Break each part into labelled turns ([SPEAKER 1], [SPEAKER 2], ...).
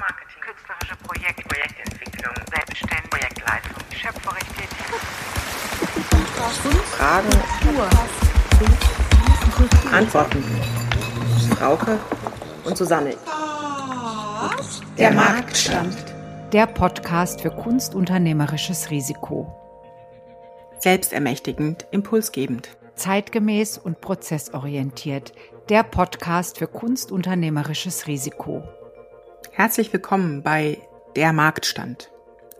[SPEAKER 1] Kulturmarketing, künstlerische Projekte, Projektentwicklung, Selbstständigkeit, Projektleitung, schöpferisch tätig.
[SPEAKER 2] Fragen, Antworten. Frauke und Susanne.
[SPEAKER 3] Der Marktstand.
[SPEAKER 4] Der Podcast für kunstunternehmerisches Risiko.
[SPEAKER 2] Selbstermächtigend, impulsgebend.
[SPEAKER 4] Zeitgemäß und prozessorientiert. Der Podcast für kunstunternehmerisches Risiko.
[SPEAKER 2] Herzlich willkommen bei Der Marktstand.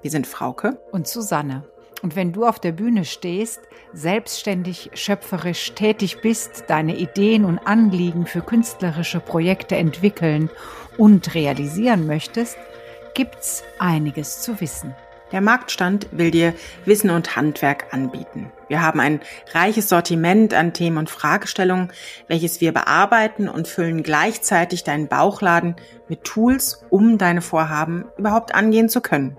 [SPEAKER 2] Wir sind Frauke
[SPEAKER 4] Und Susanne. Und wenn du auf der Bühne stehst, selbstständig, schöpferisch tätig bist, deine Ideen und Anliegen für künstlerische Projekte entwickeln und realisieren möchtest, gibt's einiges zu wissen.
[SPEAKER 2] Der Marktstand will dir Wissen und Handwerk anbieten. Wir haben ein reiches Sortiment an Themen und Fragestellungen, welches wir bearbeiten und füllen gleichzeitig deinen Bauchladen mit Tools, um deine Vorhaben überhaupt angehen zu können.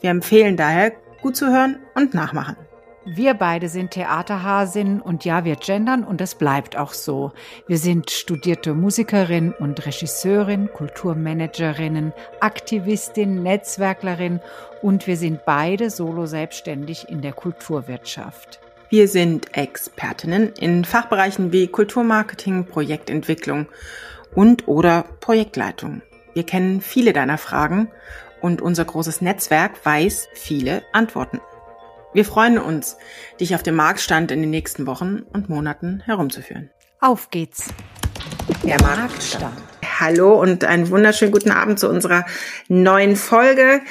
[SPEAKER 2] Wir empfehlen daher, gut zu hören und nachmachen.
[SPEAKER 4] Wir beide sind Theaterhasinnen und ja, wir gendern und das bleibt auch so. Wir sind studierte Musikerin und Regisseurin, Kulturmanagerinnen, Aktivistin, Netzwerklerin und wir sind beide solo selbstständig in der Kulturwirtschaft.
[SPEAKER 2] Wir sind Expertinnen in Fachbereichen wie Kulturmarketing, Projektentwicklung und oder Projektleitung. Wir kennen viele deiner Fragen und unser großes Netzwerk weiß viele Antworten. Wir freuen uns, dich auf dem Marktstand in den nächsten Wochen und Monaten herumzuführen.
[SPEAKER 4] Auf geht's.
[SPEAKER 2] Der Marktstand. Hallo und einen wunderschönen guten Abend zu unserer neuen Folge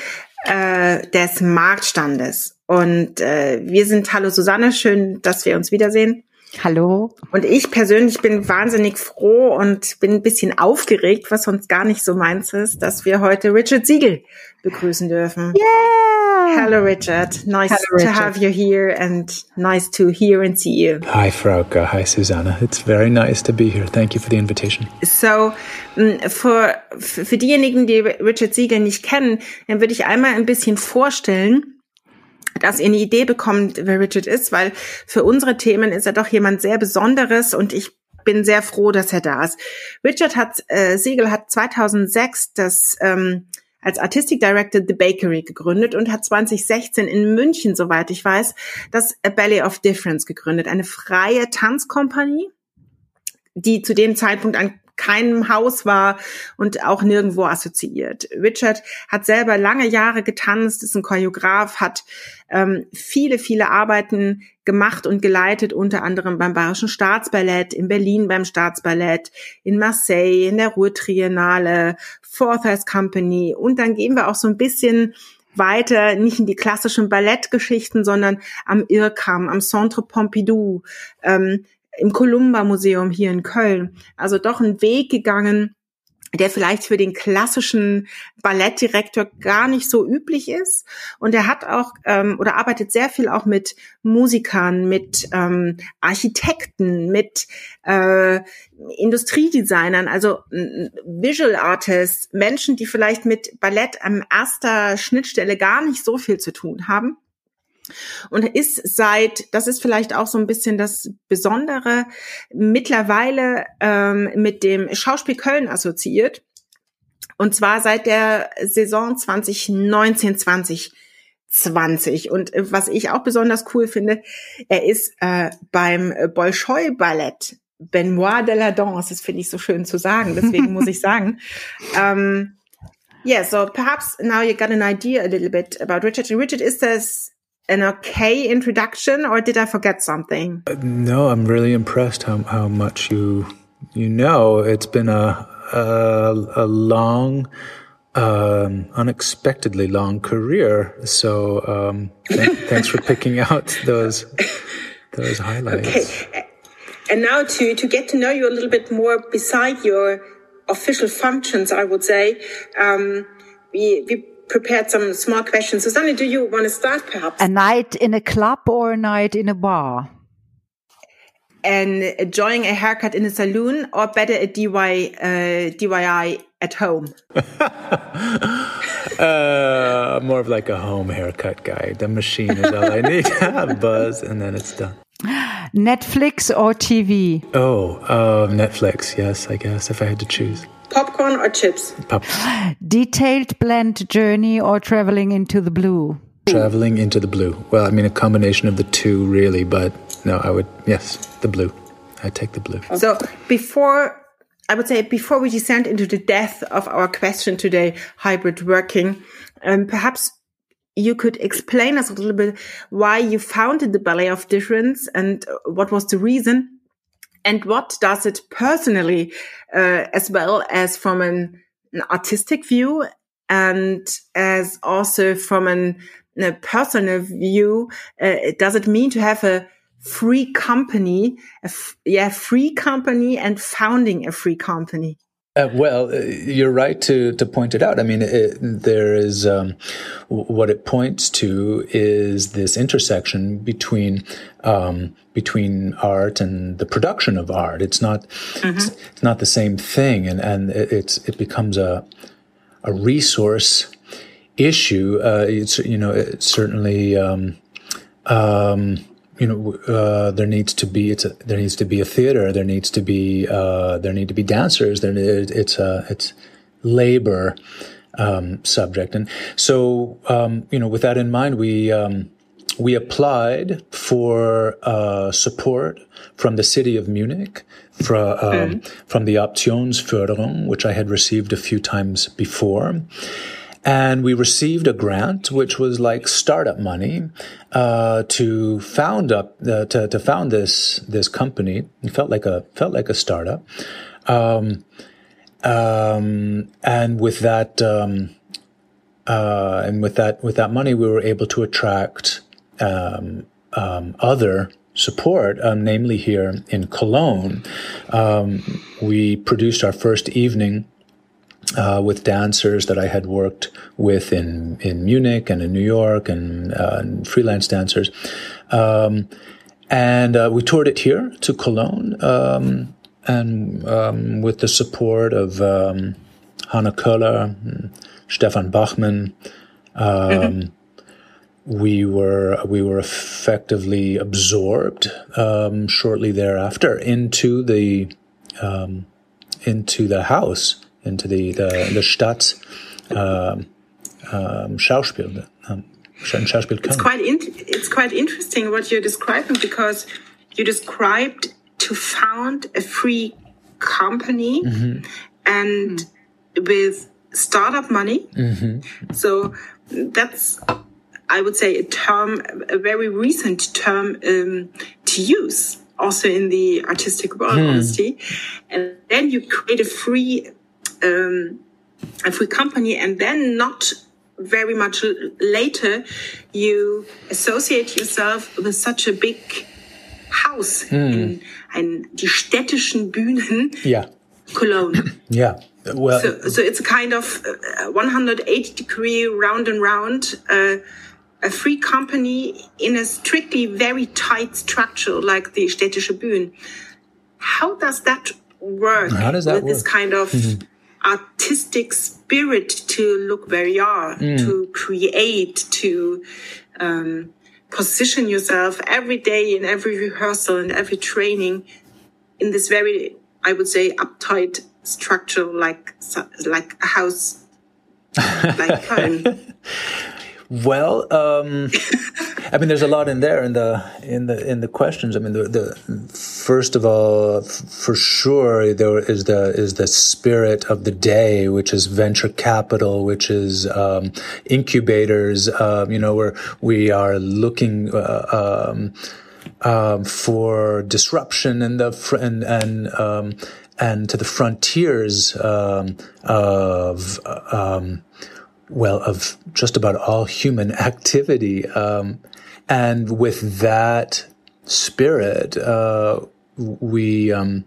[SPEAKER 2] äh, des Marktstandes. Und äh, wir sind Hallo Susanne, schön, dass wir uns wiedersehen.
[SPEAKER 4] Hallo.
[SPEAKER 2] Und ich persönlich bin wahnsinnig froh und bin ein bisschen aufgeregt, was sonst gar nicht so meins ist, dass wir heute Richard Siegel begrüßen dürfen.
[SPEAKER 4] Yeah.
[SPEAKER 2] Hello Richard, nice
[SPEAKER 4] Hello,
[SPEAKER 2] to
[SPEAKER 4] Richard.
[SPEAKER 2] have you here and nice to hear and see you.
[SPEAKER 3] Hi, Frauke. Hi, Susanna. It's very nice to be here. Thank you for the invitation.
[SPEAKER 2] So, mh, für, für diejenigen, die Richard Siegel nicht kennen, dann würde ich einmal ein bisschen vorstellen, dass ihr eine Idee bekommt, wer Richard ist, weil für unsere Themen ist er doch jemand sehr Besonderes und ich bin sehr froh, dass er da ist. Richard hat, äh, Siegel hat 2006 das ähm, als Artistic Director The Bakery gegründet und hat 2016 in München, soweit ich weiß, das A Ballet of Difference gegründet, eine freie Tanzkompanie, die zu dem Zeitpunkt an keinem Haus war und auch nirgendwo assoziiert. Richard hat selber lange Jahre getanzt, ist ein Choreograf, hat ähm, viele, viele Arbeiten gemacht und geleitet, unter anderem beim Bayerischen Staatsballett, in Berlin beim Staatsballett, in Marseille, in der Ruhrtriennale, Forsyth Company und dann gehen wir auch so ein bisschen weiter, nicht in die klassischen Ballettgeschichten, sondern am IRCAM, am Centre Pompidou, ähm, im Columba Museum hier in Köln. Also doch ein Weg gegangen, der vielleicht für den klassischen Ballettdirektor gar nicht so üblich ist. Und er hat auch ähm, oder arbeitet sehr viel auch mit Musikern, mit ähm, Architekten, mit äh, Industriedesignern, also Visual Artists, Menschen, die vielleicht mit Ballett an erster Schnittstelle gar nicht so viel zu tun haben und ist seit, das ist vielleicht auch so ein bisschen das Besondere, mittlerweile ähm, mit dem Schauspiel Köln assoziiert. Und zwar seit der Saison 2019, 2020. Und äh, was ich auch besonders cool finde, er ist äh, beim Bolshoi Ballett Benoit de la Danse, das finde ich so schön zu sagen, deswegen muss ich sagen. Um, yeah, so perhaps now you got an idea a little bit about Richard. Richard, is this an okay introduction or did I forget something?
[SPEAKER 3] No, I'm really impressed how, how much you you know. It's been a a, a long, um, unexpectedly long career. So um, th- thanks for picking out those those highlights.
[SPEAKER 2] Okay. And now to, to get to know you a little bit more beside your official functions, I would say, um, we, we prepared some small questions. Susanne, do you want to start perhaps?
[SPEAKER 4] A night in a club or a night in a bar?
[SPEAKER 2] And enjoying a haircut in a saloon or better a DY, uh, DIY at home?
[SPEAKER 3] Uh, more of like a home haircut guy. The machine is all I need. Buzz, and then it's done.
[SPEAKER 4] Netflix or TV?
[SPEAKER 3] Oh, uh, Netflix. Yes, I guess if I had to choose.
[SPEAKER 2] Popcorn or chips?
[SPEAKER 3] Pop-
[SPEAKER 4] Detailed blend journey or traveling into the blue?
[SPEAKER 3] traveling into the blue. Well, I mean, a combination of the two, really. But no, I would yes, the blue. I take the blue.
[SPEAKER 2] So before, I would say before we descend into the depth of our question today, hybrid working, um, perhaps you could explain us a little bit why you founded the Ballet of Difference and what was the reason and what does it personally, uh, as well as from an, an, artistic view and as also from an, a personal view, uh, does it mean to have a free company, yeah, free company and founding a free company?
[SPEAKER 3] Uh, well, uh, you're right to to point it out. I mean, it, there is um, what it points to is this intersection between um, between art and the production of art. It's not mm-hmm. it's, it's, not the same thing, and and it, it's it becomes a a resource issue. Uh, it's you know it's certainly. Um, um you know, uh, there needs to be it's a, there needs to be a theater. There needs to be uh, there need to be dancers. There it's a it's labor um, subject, and so um, you know, with that in mind, we um, we applied for uh, support from the city of Munich, from mm. from the Optionsförderung, which I had received a few times before. And we received a grant, which was like startup money, uh, to found up uh, to, to found this this company. It felt like a felt like a startup, um, um, and with that um, uh, and with that with that money, we were able to attract um, um, other support, um, namely here in Cologne. we produced our first evening uh, with dancers that I had worked with in, in Munich and in New York and, uh, and freelance dancers. Um, and uh, we toured it here to Cologne um, and um, with the support of um, Hanna Koller, Stefan Bachmann. Um, mm-hmm. We were we were effectively absorbed um, shortly thereafter into the into the house into the the, the Stadt um, um, Schauspiel. Um, Schauspiel
[SPEAKER 2] it's quite it's quite interesting what you're describing because you described to found a free company mm-hmm. and with startup money. Mm-hmm. So that's I would say a term, a very recent term um, to use also in the artistic world, hmm. honestly. And then you create a free um, a free company and then not very much later you associate yourself with such a big house mm. in, in die städtischen Bühnen
[SPEAKER 3] yeah.
[SPEAKER 2] Cologne.
[SPEAKER 3] yeah. Well,
[SPEAKER 2] so, so it's a kind of uh, 180 degree round and round, uh, a free company in a strictly very tight structure like the städtische Bühnen. How does that work?
[SPEAKER 3] How does that
[SPEAKER 2] with
[SPEAKER 3] work?
[SPEAKER 2] this kind of mm -hmm artistic spirit to look where you are, mm. to create, to um, position yourself every day in every rehearsal and every training in this very, I would say, uptight structure like like a house, like home.
[SPEAKER 3] Well, um, I mean, there's a lot in there in the in the in the questions. I mean, the, the first of all, for sure, there is the is the spirit of the day, which is venture capital, which is um, incubators. Um, you know, where we are looking. Uh, um, um, for disruption and the and and um, and to the frontiers um, of um, well, of just about all human activity. Um, and with that spirit, uh, we, um,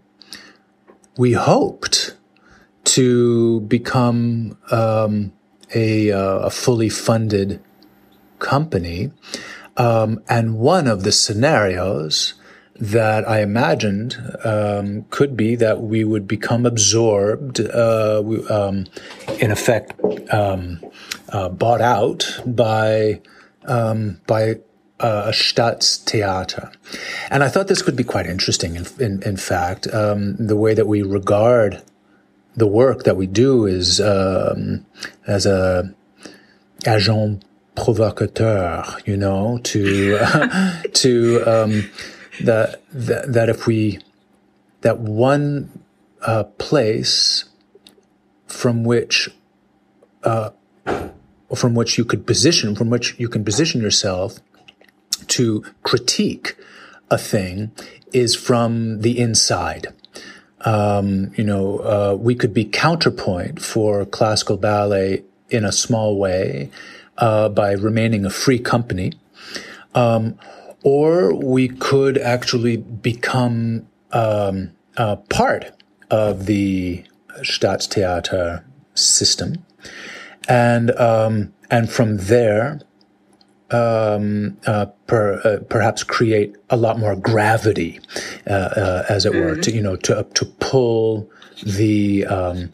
[SPEAKER 3] we hoped to become um, a, uh, a, fully funded company. Um, and one of the scenarios that I imagined um, could be that we would become absorbed, uh, um, in effect, um, uh, bought out by um, by uh, a Staatstheater. And I thought this could be quite interesting. In, in, in fact, um, the way that we regard the work that we do is um, as a agent provocateur, you know, to to um, that, that that if we that one uh, place from which uh, from which you could position from which you can position yourself to critique a thing is from the inside. Um, you know, uh, we could be counterpoint for classical ballet in a small way uh, by remaining a free company, um, or we could actually become um, part of the Staatstheater system, and um, and from there um, uh, per, uh, perhaps create a lot more gravity, uh, uh as it were, mm-hmm. to you know to to pull the um,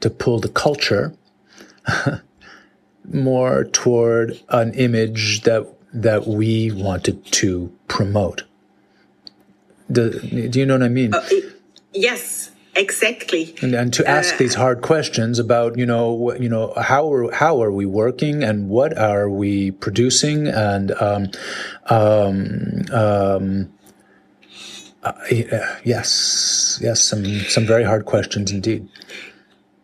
[SPEAKER 3] to pull the culture more toward an image that that we wanted to promote. Do, do you know what I mean? Uh,
[SPEAKER 2] yes, Exactly.
[SPEAKER 3] And, and to ask uh, these hard questions about, you know, you know, how are, how are we working and what are we producing and, um, um, um, uh, yes, yes, some, some very hard questions indeed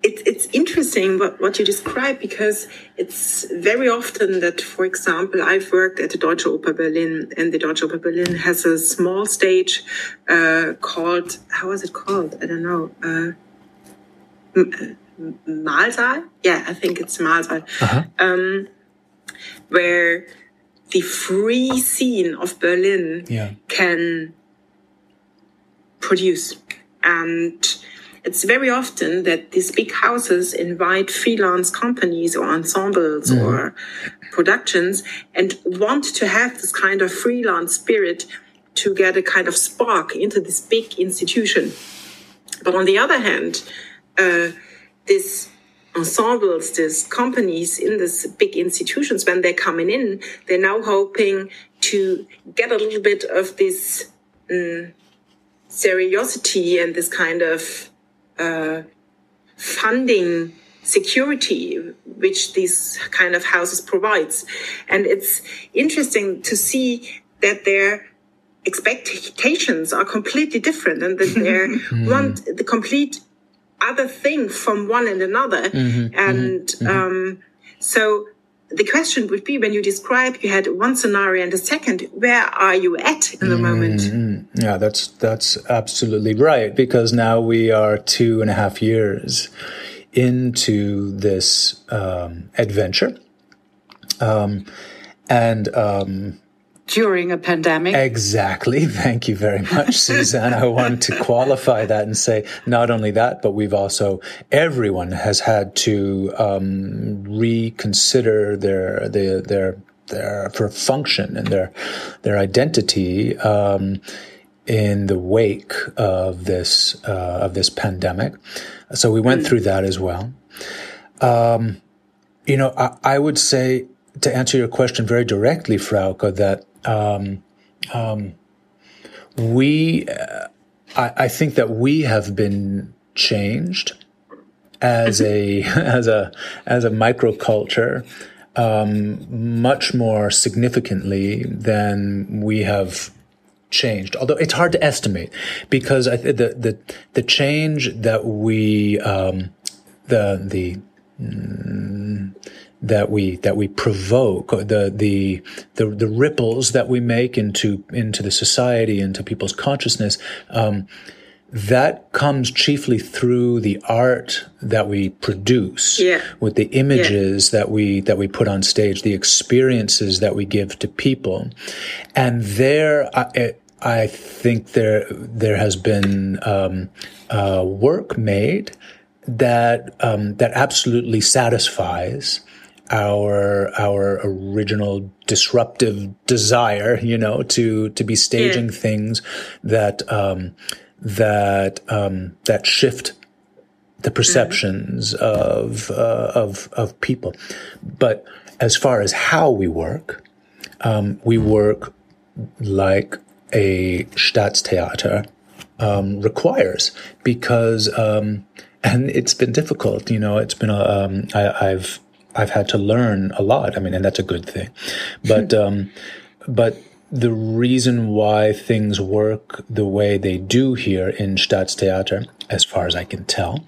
[SPEAKER 2] it, it's interesting what, what you describe because it's very often that, for example, I've worked at the Deutsche Oper Berlin, and the Deutsche Oper Berlin has a small stage uh, called was it called? I don't know. Uh, Mahlsaal? Yeah, I think it's Mahlsaal. Uh-huh. Um, where the free scene of Berlin
[SPEAKER 3] yeah.
[SPEAKER 2] can produce and it's very often that these big houses invite freelance companies or ensembles mm. or productions and want to have this kind of freelance spirit to get a kind of spark into this big institution. But on the other hand, uh, this ensembles, these companies in these big institutions, when they're coming in, they're now hoping to get a little bit of this um, seriosity and this kind of uh, funding security which these kind of houses provides and it's interesting to see that their expectations are completely different and that they mm-hmm. want the complete other thing from one and another mm-hmm. and mm-hmm. um, so the question would be when you describe you had one scenario and a second where are you at in the mm-hmm. moment
[SPEAKER 3] yeah that's that's absolutely right because now we are two and a half years into this um, adventure um, and um,
[SPEAKER 4] during a pandemic.
[SPEAKER 3] Exactly. Thank you very much, Suzanne. I want to qualify that and say not only that, but we've also, everyone has had to um, reconsider their, their, their, their for function and their, their identity. Um, in the wake of this uh, of this pandemic, so we went mm. through that as well. Um, you know, I, I, would say to answer your question very directly, Frauke, that um, um, we, uh, I, I, think that we have been changed as a as a as a microculture um, much more significantly than we have changed. Although it's hard to estimate because I, the the the change that we um, the the mm, that we that we provoke the the the, the ripples that we make into into the society into people's consciousness um, that comes chiefly through the art that we produce
[SPEAKER 2] yeah.
[SPEAKER 3] with the images yeah. that we that we put on stage the experiences that we give to people and there I, I think there there has been um, uh, work made that um, that absolutely satisfies our our original disruptive desire, you know, to to be staging yeah. things that um, that um, that shift the perceptions mm-hmm. of uh, of of people. But as far as how we work, um, we work like a Staatstheater um, requires because um, and it's been difficult. You know, it's been a, um, I, I've I've had to learn a lot. I mean, and that's a good thing, but um, but the reason why things work the way they do here in Staatstheater, as far as I can tell,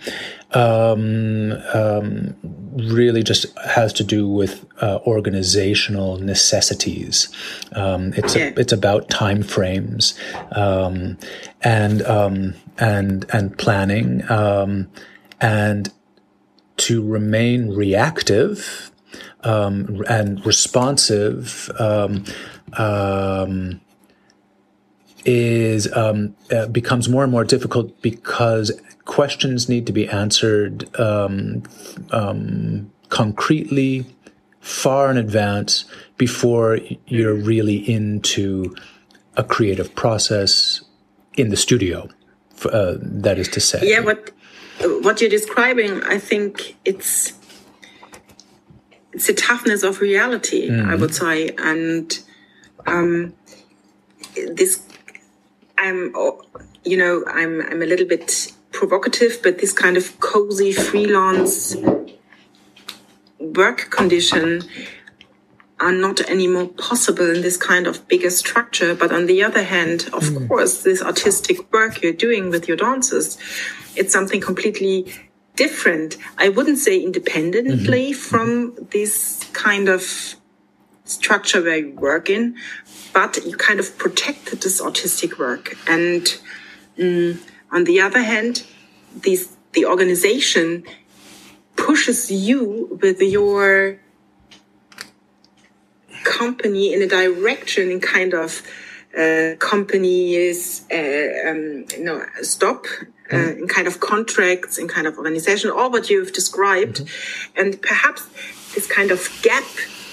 [SPEAKER 3] um, um, really just has to do with uh, organizational necessities. Um, it's a, it's about time frames um, and um, and and planning um, and to remain reactive um, and responsive um, um, is um, uh, becomes more and more difficult because questions need to be answered um, um, concretely, far in advance, before you're really into a creative process in the studio. Uh, that is to say,
[SPEAKER 2] Yeah, what what you're describing, I think it's it's the toughness of reality. I would say, and um, this I'm you know I'm I'm a little bit provocative, but this kind of cozy freelance work condition are not anymore possible in this kind of bigger structure. But on the other hand, of course, this artistic work you're doing with your dancers, it's something completely different. I wouldn't say independently from this kind of structure where you work in, but you kind of protect this artistic work. And mm, on the other hand, this, the organization pushes you with your company in a direction in kind of uh, companies uh, um, no stop uh, in kind of contracts in kind of organization all what you've described. And perhaps this kind of gap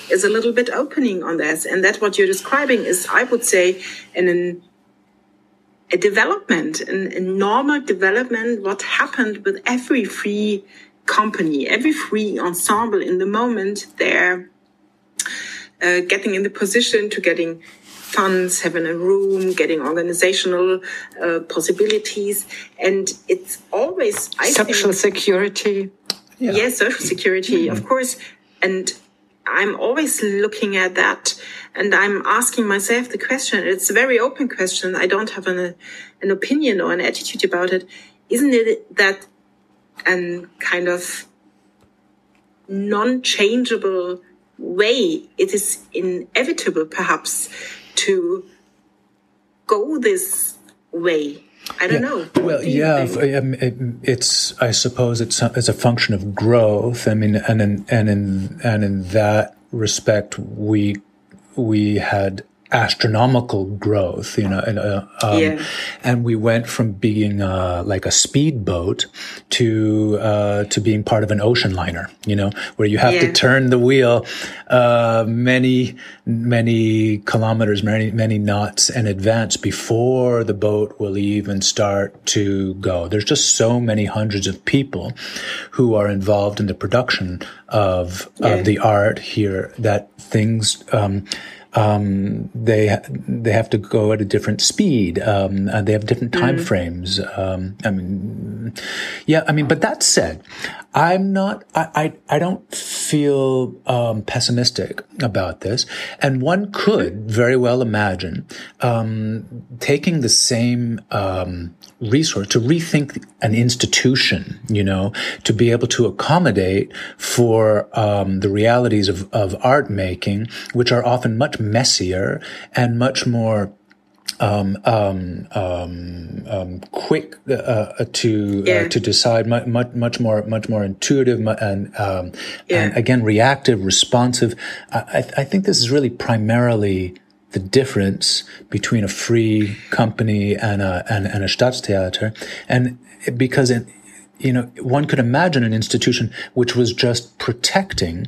[SPEAKER 2] is a little bit opening on this and that what you're describing is i would say in an a development, an, a normal development, what happened with every free company, every free ensemble in the moment they're uh, getting in the position to getting funds, having a room, getting organizational uh, possibilities. And it's always, I
[SPEAKER 5] Social
[SPEAKER 2] think,
[SPEAKER 5] security.
[SPEAKER 2] Yes, social security, of course. And I'm always looking at that and I'm asking myself the question. It's a very open question. I don't have an, an opinion or an attitude about it. Isn't it that an kind of non-changeable way? It is inevitable perhaps to go this way. I don't know.
[SPEAKER 3] Well,
[SPEAKER 2] do
[SPEAKER 3] yeah,
[SPEAKER 2] think?
[SPEAKER 3] it's. I suppose it's a, it's a function of growth. I mean, and in and in and in that respect, we we had astronomical growth, you know, and, uh, um,
[SPEAKER 2] Yeah.
[SPEAKER 3] and we went from being uh, like a speedboat to uh, to being part of an ocean liner, you know, where you have to turn the wheel uh, many many kilometers, many many knots in advance before the boat will even start to go. There's just so many hundreds of people who are involved in the production of
[SPEAKER 2] Yeah.
[SPEAKER 3] of the art here that things. Um, um, they they have to go at a different speed. Um, and they have different time frames. Um, I mean, yeah. I mean, but that said, I'm not. I I, I don't feel um, pessimistic about this. And one could very well imagine um, taking the same um, resource to rethink an institution. You know, to be able to accommodate for um, the realities of of art making, which are often much messier and much more um, um, um, um, quick uh, uh, to
[SPEAKER 2] Yeah.
[SPEAKER 3] uh, to decide, much, much much more much more intuitive and um,
[SPEAKER 2] Yeah.
[SPEAKER 3] and again reactive, responsive. I, I I think this is really primarily the difference between a free company and a and, and a Staatstheater, and because it, you know one could imagine an institution which was just protecting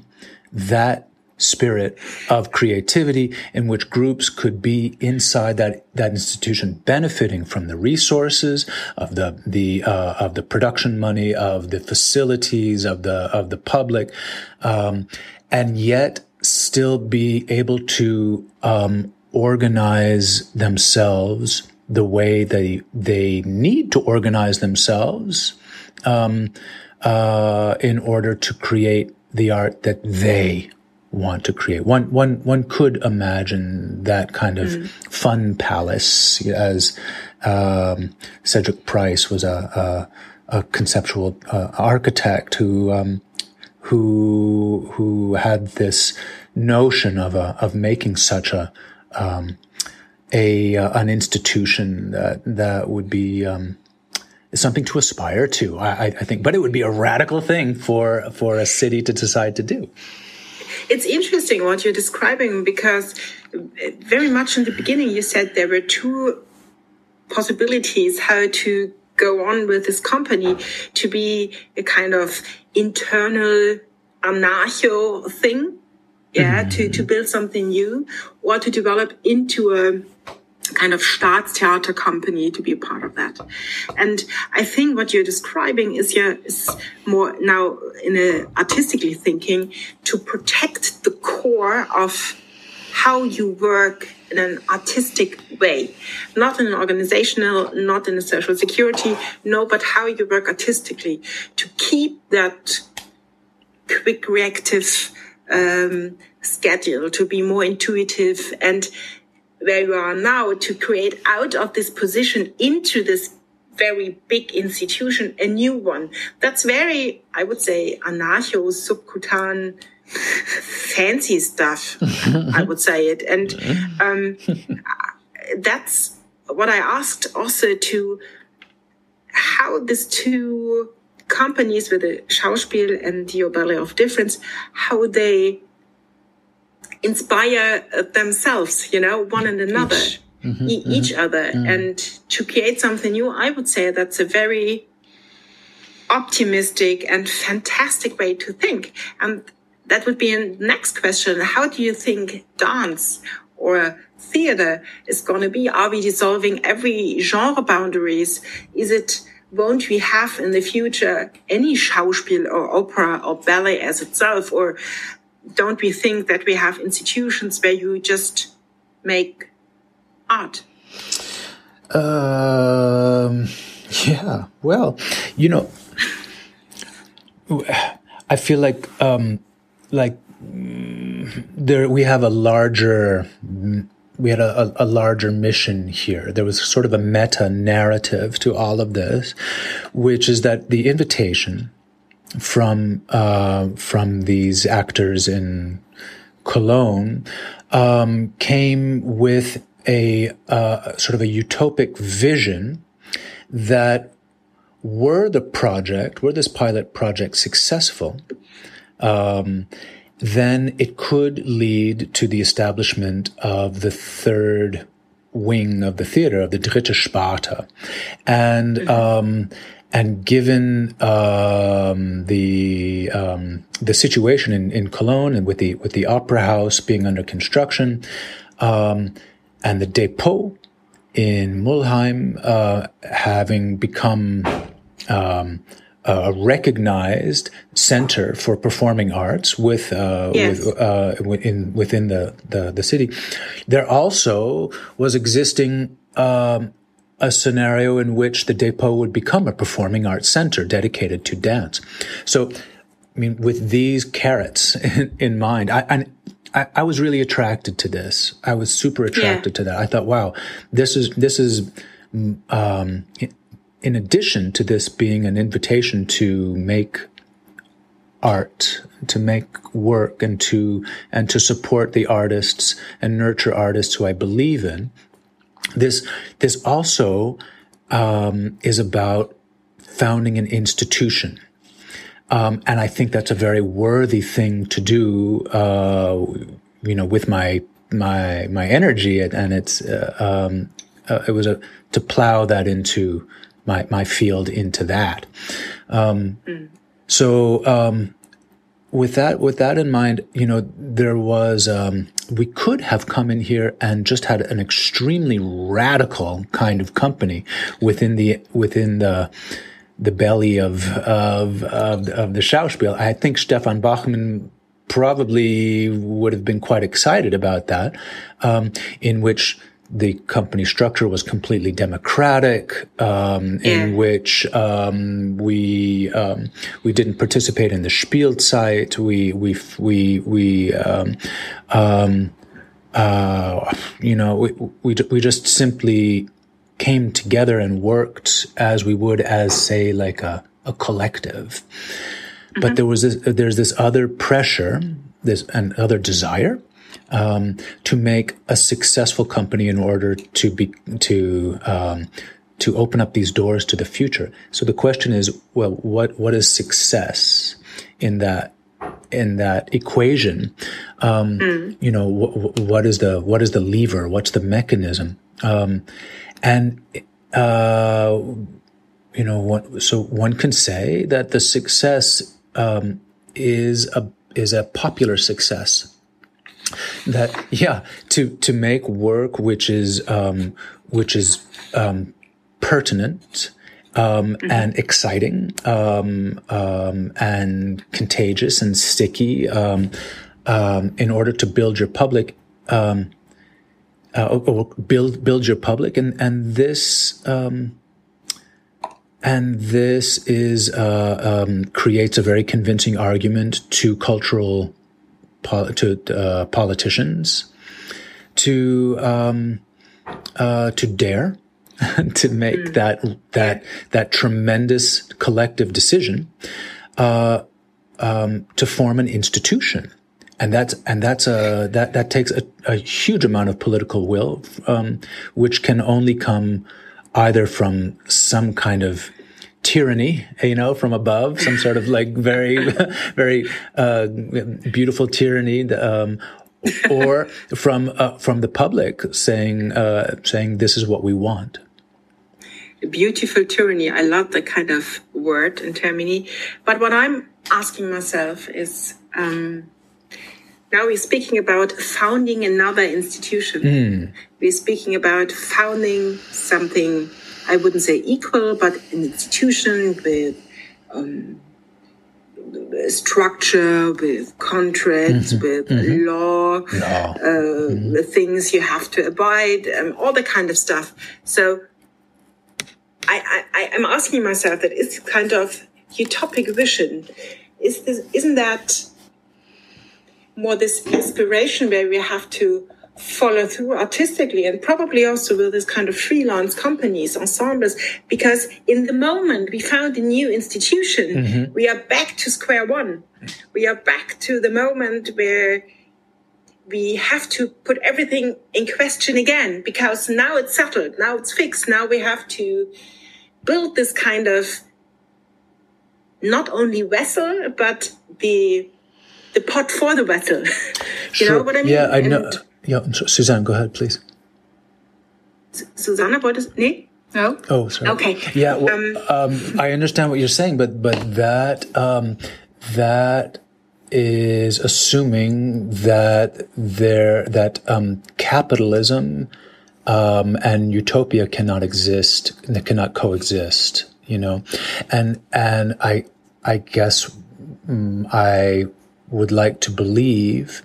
[SPEAKER 3] that spirit of creativity in which groups could be inside that that institution benefiting from the resources of the the uh, of the production money of the facilities of the of the public um, and yet still be able to um, organize themselves the way they they need to organize themselves um, uh, in order to create the art that they want to create. One, one, one could imagine that kind of mm. fun palace as um, Cedric Price was a, a, a conceptual uh, architect who um, who who had this notion of a of making such a um, a uh, an institution that that would be um, something to aspire to. I, I, think, but it would be a radical thing for for a city to decide to do.
[SPEAKER 2] It's interesting what you're describing because very much in the beginning you said there were two possibilities how to go on with this company to be a kind of internal anarcho thing yeah, mm. to, to build something new or to develop into kind of Staatstheater company to be a part of that. And I think what you're describing is yeah, is more now in a artistically thinking to protect the core of how you work in an artistic way, not in an organizational, not in a social security, no, but how you work artistically to keep that quick reactive um, schedule, to be more intuitive and where you are now to create out of this position into this very big institution a new one. That's very, I would say, anarcho, subcutan, fancy stuff. I would say it, and um, that's what I asked also to how these two companies with the Schauspiel and the Ballet of Difference, how they inspire themselves, you know, one and another, each, mm-hmm, e- mm-hmm, other, mm-hmm. and to create something new. I would say that's a very optimistic and fantastic way to think. And that would be a next question. How do you think dance or theater is going to be? Are we dissolving every genre boundaries? Is it, won't we have in the future any Schauspiel or opera or ballet as itself? Or don't we think that we have institutions where you just make art?
[SPEAKER 3] Um, yeah, well, you know, I feel like, um, like there, we have a larger, we had a, a, larger mission here. There was sort of a meta narrative to all of this, which is that the invitation from uh, from these actors in Cologne um, came with a uh, sort of a utopic vision that were the project, were this pilot project successful, um, then it could lead to the establishment of the third wing of the theater, of the Dritte Sparte. And, um, and given um, the um, the situation in, in Cologne and with the with the opera house being under construction, um, and the depot in Mülheim uh, having become um, a recognized center for performing arts with, uh, yes. with uh, within within the, the, the city, there also was existing um, a scenario in which the depot would become a performing arts center dedicated to dance. So, I mean, with these carrots in, in mind, I, I, I, was really attracted to this. I was super attracted yeah. to that. I thought, wow, this is, this is, um, in addition to this being an invitation to make art to make work and to and to support the artists and nurture artists who I believe in this this also um, is about founding an institution. Um, and I think that's a very worthy thing to do, uh, you know, with my my my energy, and it's uh, um, uh, it was a to plow that into my my field into that. Um, mm. So um, with that with that in mind, you know, there was um, we could have come in here and just had an extremely radical kind of company within the within the the belly of of of, of the Schauspiel. I think Stefan Bachmann probably would have been quite excited about that, um, in which the company structure was completely democratic, um, yeah. in which um, we um, we didn't participate in the Spielzeit. We we we we um, um, uh, you know we, we we just simply came together and worked as we would as say like a a collective. Mm-hmm. But there was this, there's this other pressure, this and other desire um, to make a successful company in order to be to um, to open up these doors to the future. So the question is, well, what what is success in that in that equation? Um, mm. You know, wh- what is the what is the lever? What's the mechanism? Um, and uh, you know, what, so one can say that the success um, is a is a popular success that yeah to to make work which is um, which is um, pertinent um, mm-hmm. and exciting um, um, and contagious and sticky um, in order to build your public uh, or build build your public and and this and this is uh, creates a very convincing argument to cultural to uh, politicians to um, uh, to dare to make mm. that that that tremendous collective decision uh, um, to form an institution, and that's and that's a that that takes a, a huge amount of political will, um, which can only come either from some kind of tyranny, you know, from above, some sort of like very, very uh, beautiful tyranny, um, or from uh, from the public saying uh, saying this is what we want.
[SPEAKER 2] Beautiful tyranny. I love that kind of word in termini. But what I'm asking myself is. Um, now we're speaking about founding another institution. Mm. We're speaking about founding something I wouldn't say equal, but an institution with um, structure, with contracts, mm-hmm. with mm-hmm. law, uh, mm-hmm. the things you have to abide, um, all the kind of stuff. So I, I, I'm asking myself that is kind of utopic vision. Is this, isn't that more this inspiration where we have to follow through artistically and probably also with this kind of freelance companies, ensembles, because in the moment we found a new institution, mm-hmm. we are back to square one. We are back to the moment where we have to put everything in question again because now it's settled, now it's fixed, now we have to build this kind of not only vessel, but the the pot for the vessel. you
[SPEAKER 3] sure.
[SPEAKER 2] know what I mean?
[SPEAKER 3] Yeah, I know. And yeah, Suzanne, go ahead, please.
[SPEAKER 2] Susanna, what is nee? No.
[SPEAKER 3] Oh, sorry.
[SPEAKER 2] Okay.
[SPEAKER 3] Yeah, well, um, um, I understand what you're saying, but but that um, that is assuming that there that um, capitalism um, and utopia cannot exist, they cannot coexist. You know, and and I I guess mm, I would like to believe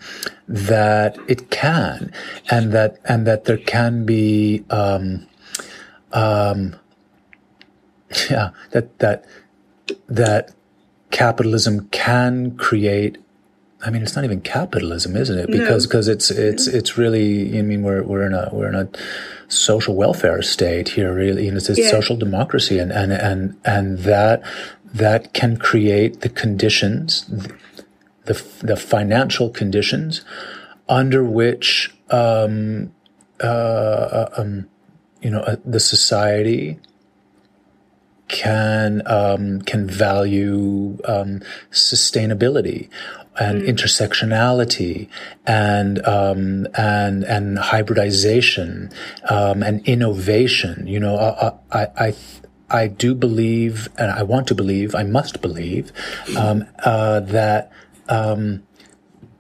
[SPEAKER 3] that it can, and that and that there can be, um, um, yeah, that that that capitalism can create. I mean, it's not even capitalism, isn't it? Because because no. it's it's it's really. I mean, we're we're in a we're in a social welfare state here. Really, you know, it's a yeah. social democracy, and and and and that that can create the conditions the, the financial conditions under which um, uh, um, you know uh, the society can um, can value um, sustainability and mm. intersectionality and um, and and hybridization um, and innovation. You know, I I, I I do believe, and I want to believe, I must believe um, uh, that um,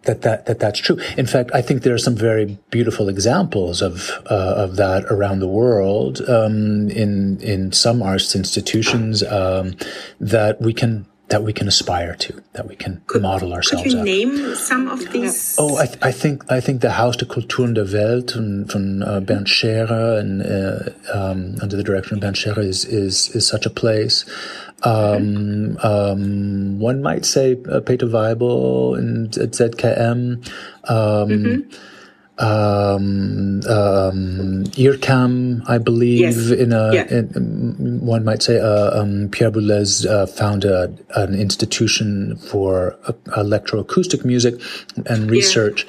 [SPEAKER 3] that, that that that's true. In fact, I think there are some very beautiful examples of uh, of that around the world um, in in some arts institutions um, that we can that we can aspire to, that we can
[SPEAKER 2] Could,
[SPEAKER 3] model ourselves.
[SPEAKER 2] Could you
[SPEAKER 3] after.
[SPEAKER 2] name some of these?
[SPEAKER 3] Oh, I, th I think I think the Haus der Kulturen der Welt von, von uh, Bernd Scherer and uh, um, under the direction of Bernd Scherer is is is such a place. Um, um, one might say uh, Peter Weibel and at ZKM. Um, um, um, IRCAM, I believe,
[SPEAKER 2] Yes.
[SPEAKER 3] in a,
[SPEAKER 2] Yeah.
[SPEAKER 3] in, one might say, uh, um, Pierre Boulez uh, founded an institution for uh, electroacoustic music and research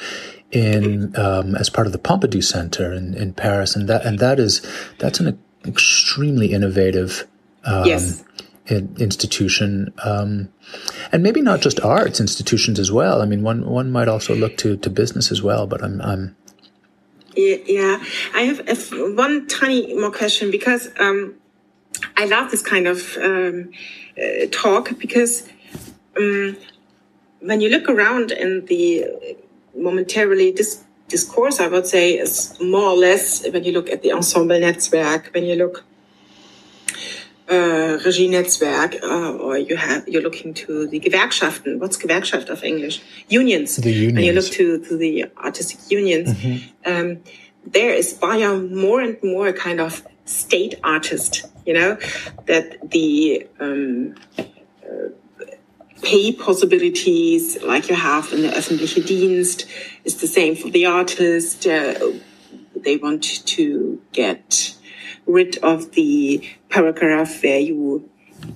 [SPEAKER 3] in um, as part of the Pompidou Center in, in Paris, and that and that is that's an extremely innovative um,
[SPEAKER 2] Yes.
[SPEAKER 3] in- institution, um, and maybe not just arts institutions as well. I mean, one one might also look to to business as well. But I'm I'm
[SPEAKER 2] Yeah. I have one tiny more question because um, I love this kind of um, uh, talk because um, when you look around in the momentarily dis- discourse, I would say is more or less when you look at the ensemble network, when you look uh, Regie Netzwerk, uh, or you have you're looking to the Gewerkschaften. What's Gewerkschaft of English? Unions.
[SPEAKER 3] The unions.
[SPEAKER 2] When you look to to the artistic unions, um, there is by more and more a kind of state artist. You know that the um, uh, pay possibilities like you have in the öffentliche Dienst is the same for the artist. Uh, they want to get rid of the paragraph where you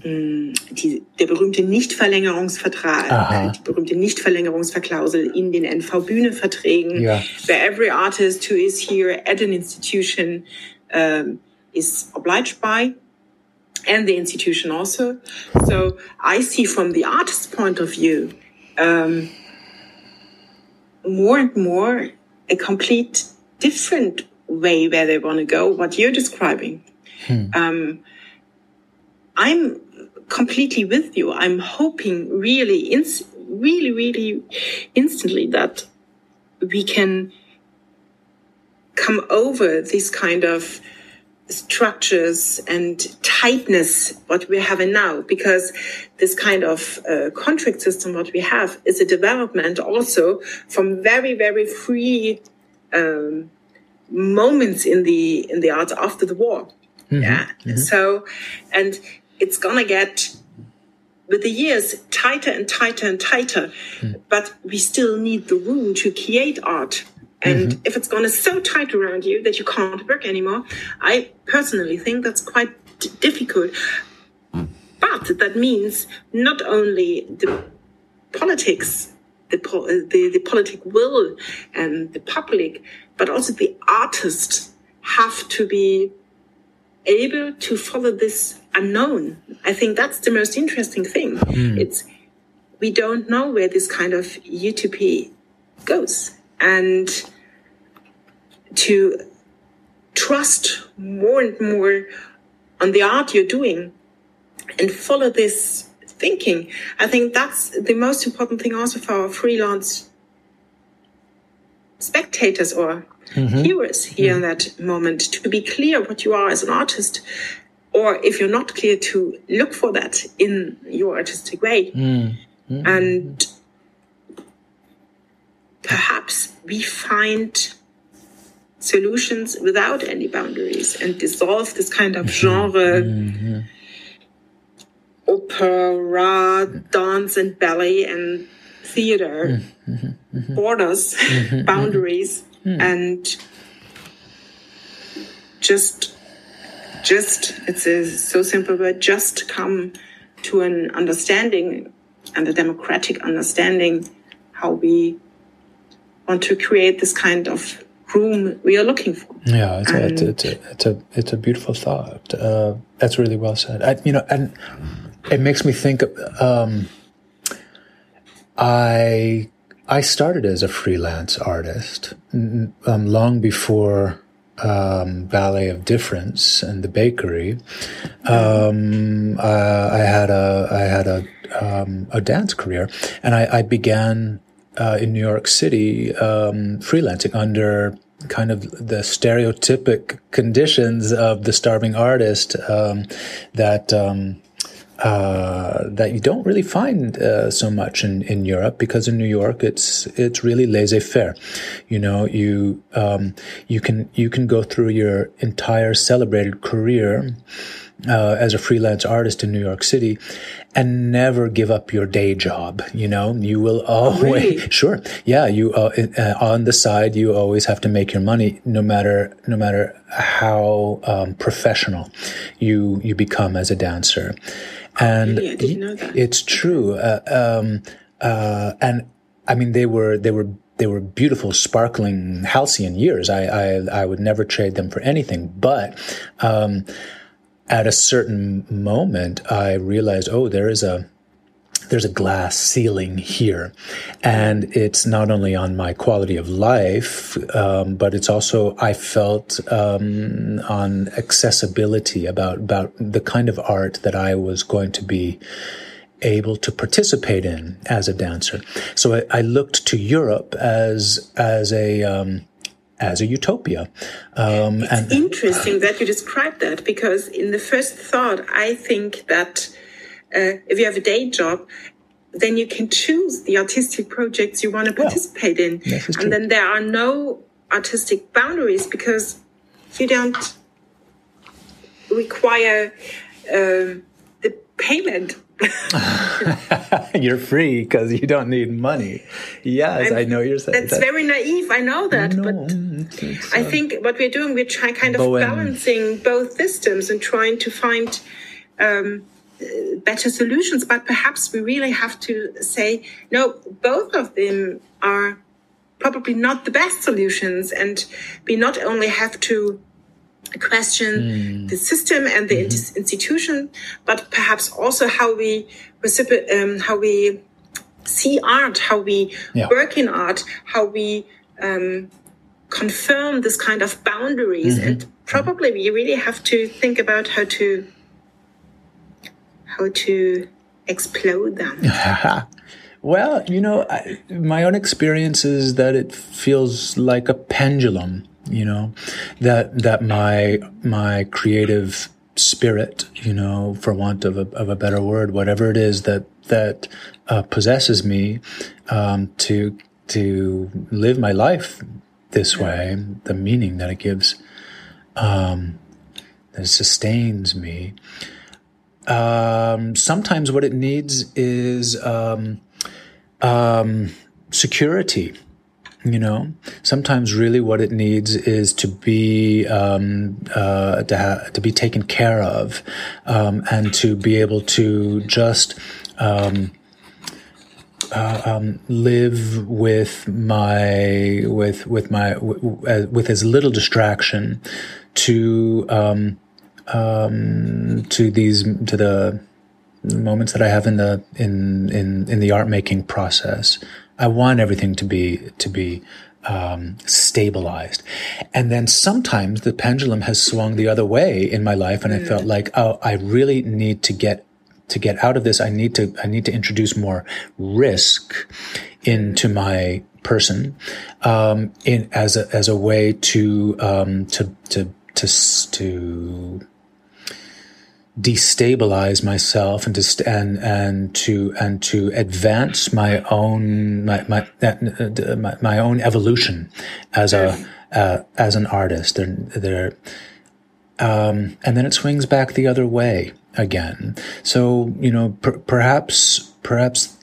[SPEAKER 2] mh, die, der berühmte Nichtverlängerungsvertrag,
[SPEAKER 3] Aha.
[SPEAKER 2] die berühmte Nichtverlängerungsverklausel in den NV-Bühne-Verträgen,
[SPEAKER 3] Ja.
[SPEAKER 2] where every artist who is here at an institution um, is obliged by, and the institution also. So I see from the artist's point of view, um, more and more a complete different way where they want to go, what you're describing. Um, I'm completely with you. I'm hoping really, ins- really, really instantly that we can come over these kind of structures and tightness what we're having now because this kind of uh, contract system what we have is a development also from very very free um, moments in the in the arts after the war. Mm-hmm. Yeah. Mm-hmm. So and it's gonna get with the years tighter and tighter and tighter. Mm. But we still need the room to create art. And mm-hmm. if it's gonna so tight around you that you can't work anymore, I personally think that's quite d- difficult. But that means not only the politics, the, po- uh, the, the politic will and the public, but also the artists have to be able to follow this unknown. I think that's the most interesting thing. It's we don't know where this kind of utopia goes. And to trust more and more on the art you're doing and follow this thinking. I think that's the most important thing also for our freelance spectators or mm-hmm. viewers here in mm. that moment to be clear what you are as an artist. Or if you're not clear, to look for that in your artistic way. Mm-hmm. And perhaps we find solutions without any boundaries and dissolve this kind of mm-hmm. genre opera dance and ballet and theater mm-hmm, mm-hmm, mm-hmm. borders boundaries mm. and just just it's a so simple but just come to an understanding and a democratic understanding how we want to create this kind of room we are looking for.
[SPEAKER 3] Yeah, it's a, it's, a, it's, a, it's a it's a beautiful thought. Uh, that's really well said. I, you know, and it makes me think. Um, I I started as a freelance artist um, long before um, Ballet of Difference and the Bakery. Um, uh, I had a I had a um, a dance career, and I, I began uh, in New York City um, freelancing under kind of the stereotypic conditions of the starving artist um, that. Uh, that you don't really find uh, so much in, in Europe because in New York it's it's really laissez faire. You know, you um, you can you can go through your entire celebrated career uh, as a freelance artist in New York City and never give up your day job. You know, you will always,
[SPEAKER 2] Really?
[SPEAKER 3] sure. Yeah. You, uh, uh, on the side, you always have to make your money no matter, no matter how, um, professional you, you become as a dancer. And
[SPEAKER 2] Really? I didn't know that.
[SPEAKER 3] it's true. Uh, um, uh, and I mean, they were, they were, they were beautiful, sparkling, halcyon years. I, I, I would never trade them for anything. But, um, at a certain moment, I realized, oh, there is a, there's a glass ceiling here. And it's not only on my quality of life, um, but it's also, I felt, um, on accessibility about, about the kind of art that I was going to be able to participate in as a dancer. So I, I looked to Europe as, as a, um, as a utopia. Um, and
[SPEAKER 2] Interesting that you describe that because in the first thought, I think that uh, if you have a day job, then you can choose the artistic projects you want to participate in.
[SPEAKER 3] This true.
[SPEAKER 2] and then there are no artistic boundaries because you don't require um, the payment.
[SPEAKER 3] you're free because you don't need money. Yes,
[SPEAKER 2] I'm-
[SPEAKER 3] I know you're saying
[SPEAKER 2] That's very naive, I know that,
[SPEAKER 3] No,
[SPEAKER 2] but I
[SPEAKER 3] uh,
[SPEAKER 2] think what we're doing, we're trying kind of
[SPEAKER 3] Bowen.
[SPEAKER 2] balancing both systems and trying to find um, better solutions. But perhaps we really have to say, no, both of them are probably not the best solutions. And we not only have to question the system and the ins- institution, but perhaps also how we recipro- um, how we see art, how we
[SPEAKER 3] Yeah.
[SPEAKER 2] work in art, how we um, confirm this kind of boundaries, and probably we really have to think about how to how to explode them.
[SPEAKER 3] Well, you know, I, my own experience is that it feels like a pendulum. You know, that that my my creative spirit, you know, for want of a, of a better word, whatever it is that that uh, possesses me um, to to live my life this way, the meaning that it gives, um, that it sustains me. Um, sometimes what it needs is um, um, security. You know, sometimes really what it needs is to be um, uh, to, ha- to be taken care of, um, and to be able to just um, uh, um, live with my with with my w- w- with as little distraction to um, um, to these to the moments that I have in the in in in the art making process. I want everything to be to be um, stabilized, and then sometimes the pendulum has swung the other way in my life, and I felt like, oh, I really need to get to get out of this. I need to I need to introduce more risk into my person um, in as a as a way to um, to to to to destabilize myself and to and and to and to advance my own my my uh, my, my own evolution as a uh, as an artist. And there um, and then it swings back the other way again. So you know per- perhaps perhaps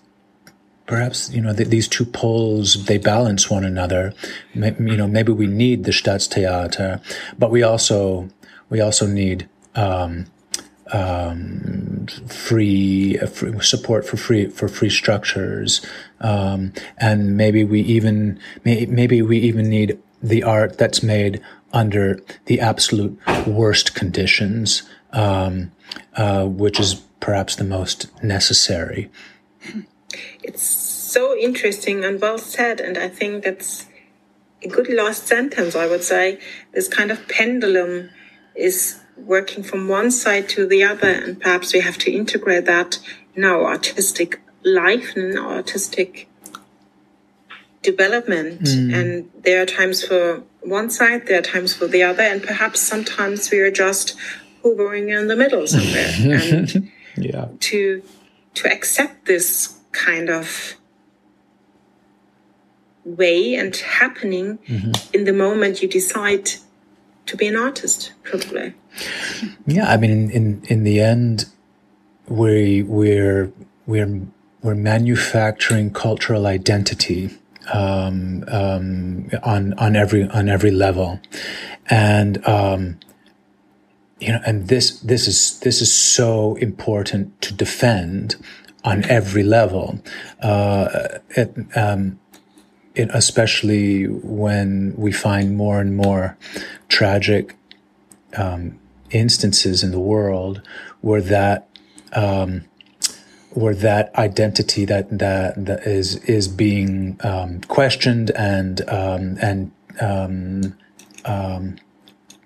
[SPEAKER 3] perhaps you know th- these two poles they balance one another. You know maybe we need the Staatstheater but we also we also need um, um, free, uh, free support for free for free structures, um, and maybe we even may, maybe we even need the art that's made under the absolute worst conditions, um, uh, which is perhaps the most necessary.
[SPEAKER 2] It's so interesting and well said, and I think that's a good last sentence. I would say this kind of pendulum is working from one side to the other, and perhaps we have to integrate that in our artistic life and in our artistic development. And there are times for one side, there are times for the other, and perhaps sometimes we are just hovering in the middle somewhere. and
[SPEAKER 3] Yeah.
[SPEAKER 2] To to accept this kind of way and happening mm-hmm. in the moment you decide to be an artist, probably.
[SPEAKER 3] Yeah, I mean, in in, in the end, we we're we're we're manufacturing cultural identity um, um, on on every on every level, and um, you know, and this this is this is so important to defend on every level, uh, it, um, it, especially when we find more and more tragic um, instances in the world where that um, where that identity that that, that is is being um, questioned and um, and um, um,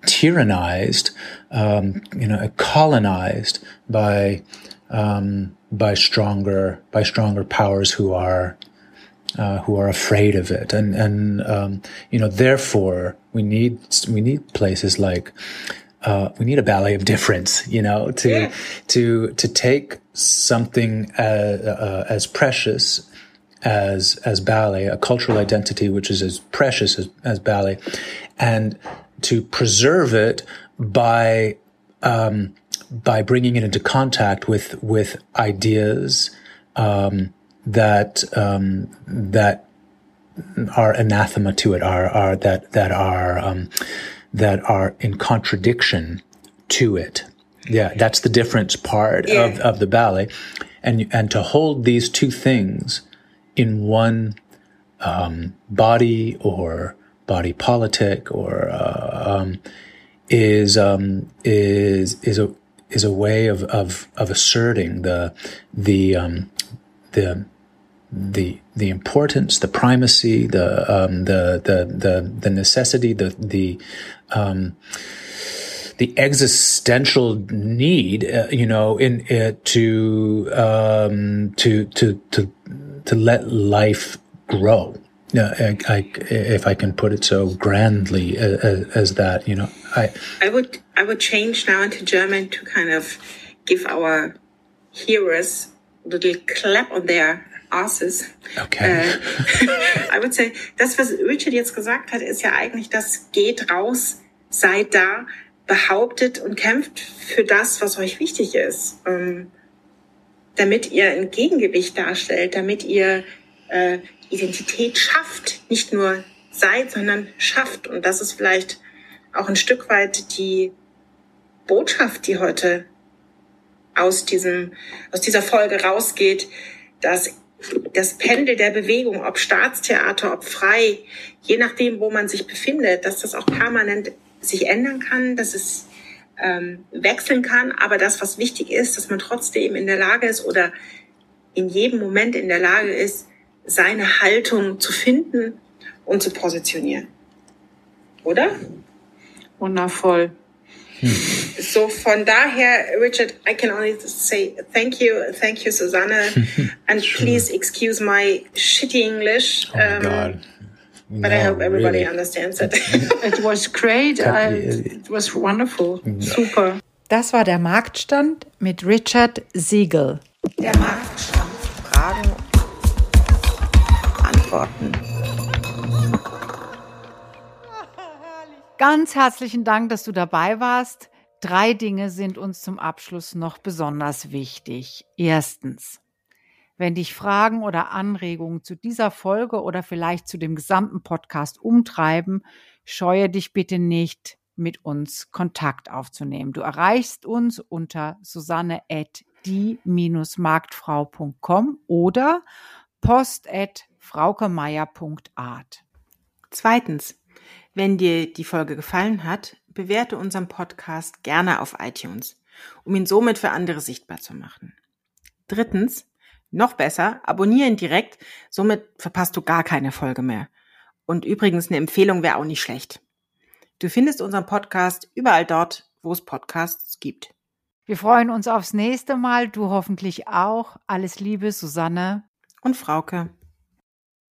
[SPEAKER 3] tyrannized, you know, colonized by by stronger by stronger powers who are uh, who are afraid of it, and and you know, therefore we need we need places like uh, we need a ballet of difference, you know, to yeah. to to take something as, uh, as precious as as ballet, a cultural identity which is as precious as, as ballet, and to preserve it by um, by bringing it into contact with with ideas um, that um, that are anathema to it, are are that that are um, that are in contradiction to it. Yeah, that's the difference part yeah. of, of the ballet. And, and to hold these two things in one um, body or body politic or uh, um, is um, is is a is a way of, of, of asserting the the um, the the the importance, the primacy, the um, the, the the the necessity, the the um, the existential need, uh, you know, in it to um, to to to to let life grow. Yeah, I, I, if I can put it so grandly as, as, that, you know, I
[SPEAKER 2] I would I would change now into German to kind of give our hearers a little clap on their asses.
[SPEAKER 3] Okay. Äh,
[SPEAKER 2] I would say, das, was Richard jetzt gesagt hat, ist ja eigentlich, das geht raus, seid da, behauptet und kämpft für das, was euch wichtig ist. Ähm, damit ihr ein Gegengewicht darstellt, damit ihr äh, Identität schafft, nicht nur seid, sondern schafft. Und das ist vielleicht auch ein Stück weit die Botschaft, die heute aus diesem, aus dieser Folge rausgeht, dass das Pendel der Bewegung, ob Staatstheater, ob frei, je nachdem, wo man sich befindet, dass das auch permanent sich ändern kann, dass es ähm, wechseln kann. Aber das, was wichtig ist, dass man trotzdem in der Lage ist oder in jedem Moment in der Lage ist, seine Haltung zu finden und zu positionieren. Oder?
[SPEAKER 5] Wundervoll.
[SPEAKER 2] So von daher, Richard, I can only say thank you, thank you, Susanne, and sure. please excuse my shitty English.
[SPEAKER 3] Oh my um, God.
[SPEAKER 2] But no, I hope everybody really. understands it.
[SPEAKER 5] it was great. I, it was wonderful. Super.
[SPEAKER 4] Das war der Marktstand mit Richard Siegel.
[SPEAKER 2] Der Marktstand. Fragen, Antworten.
[SPEAKER 4] Ganz herzlichen Dank, dass du dabei warst. Drei Dinge sind uns zum Abschluss noch besonders wichtig. Erstens, wenn dich Fragen oder Anregungen zu dieser Folge oder vielleicht zu dem gesamten Podcast umtreiben, scheue dich bitte nicht, mit uns Kontakt aufzunehmen. Du erreichst uns unter susanne at die-marktfrau.com oder post at fraukemeier.art.
[SPEAKER 2] Zweitens, wenn dir die Folge gefallen hat, bewerte unseren Podcast gerne auf iTunes, um ihn somit für andere sichtbar zu machen. Drittens, noch besser, abonniere ihn direkt, somit verpasst du gar keine Folge mehr. Und übrigens, eine Empfehlung wäre auch nicht schlecht. Du findest unseren Podcast überall dort, wo es Podcasts gibt.
[SPEAKER 4] Wir freuen uns aufs nächste Mal, du hoffentlich auch. Alles Liebe, Susanne
[SPEAKER 2] und Frauke.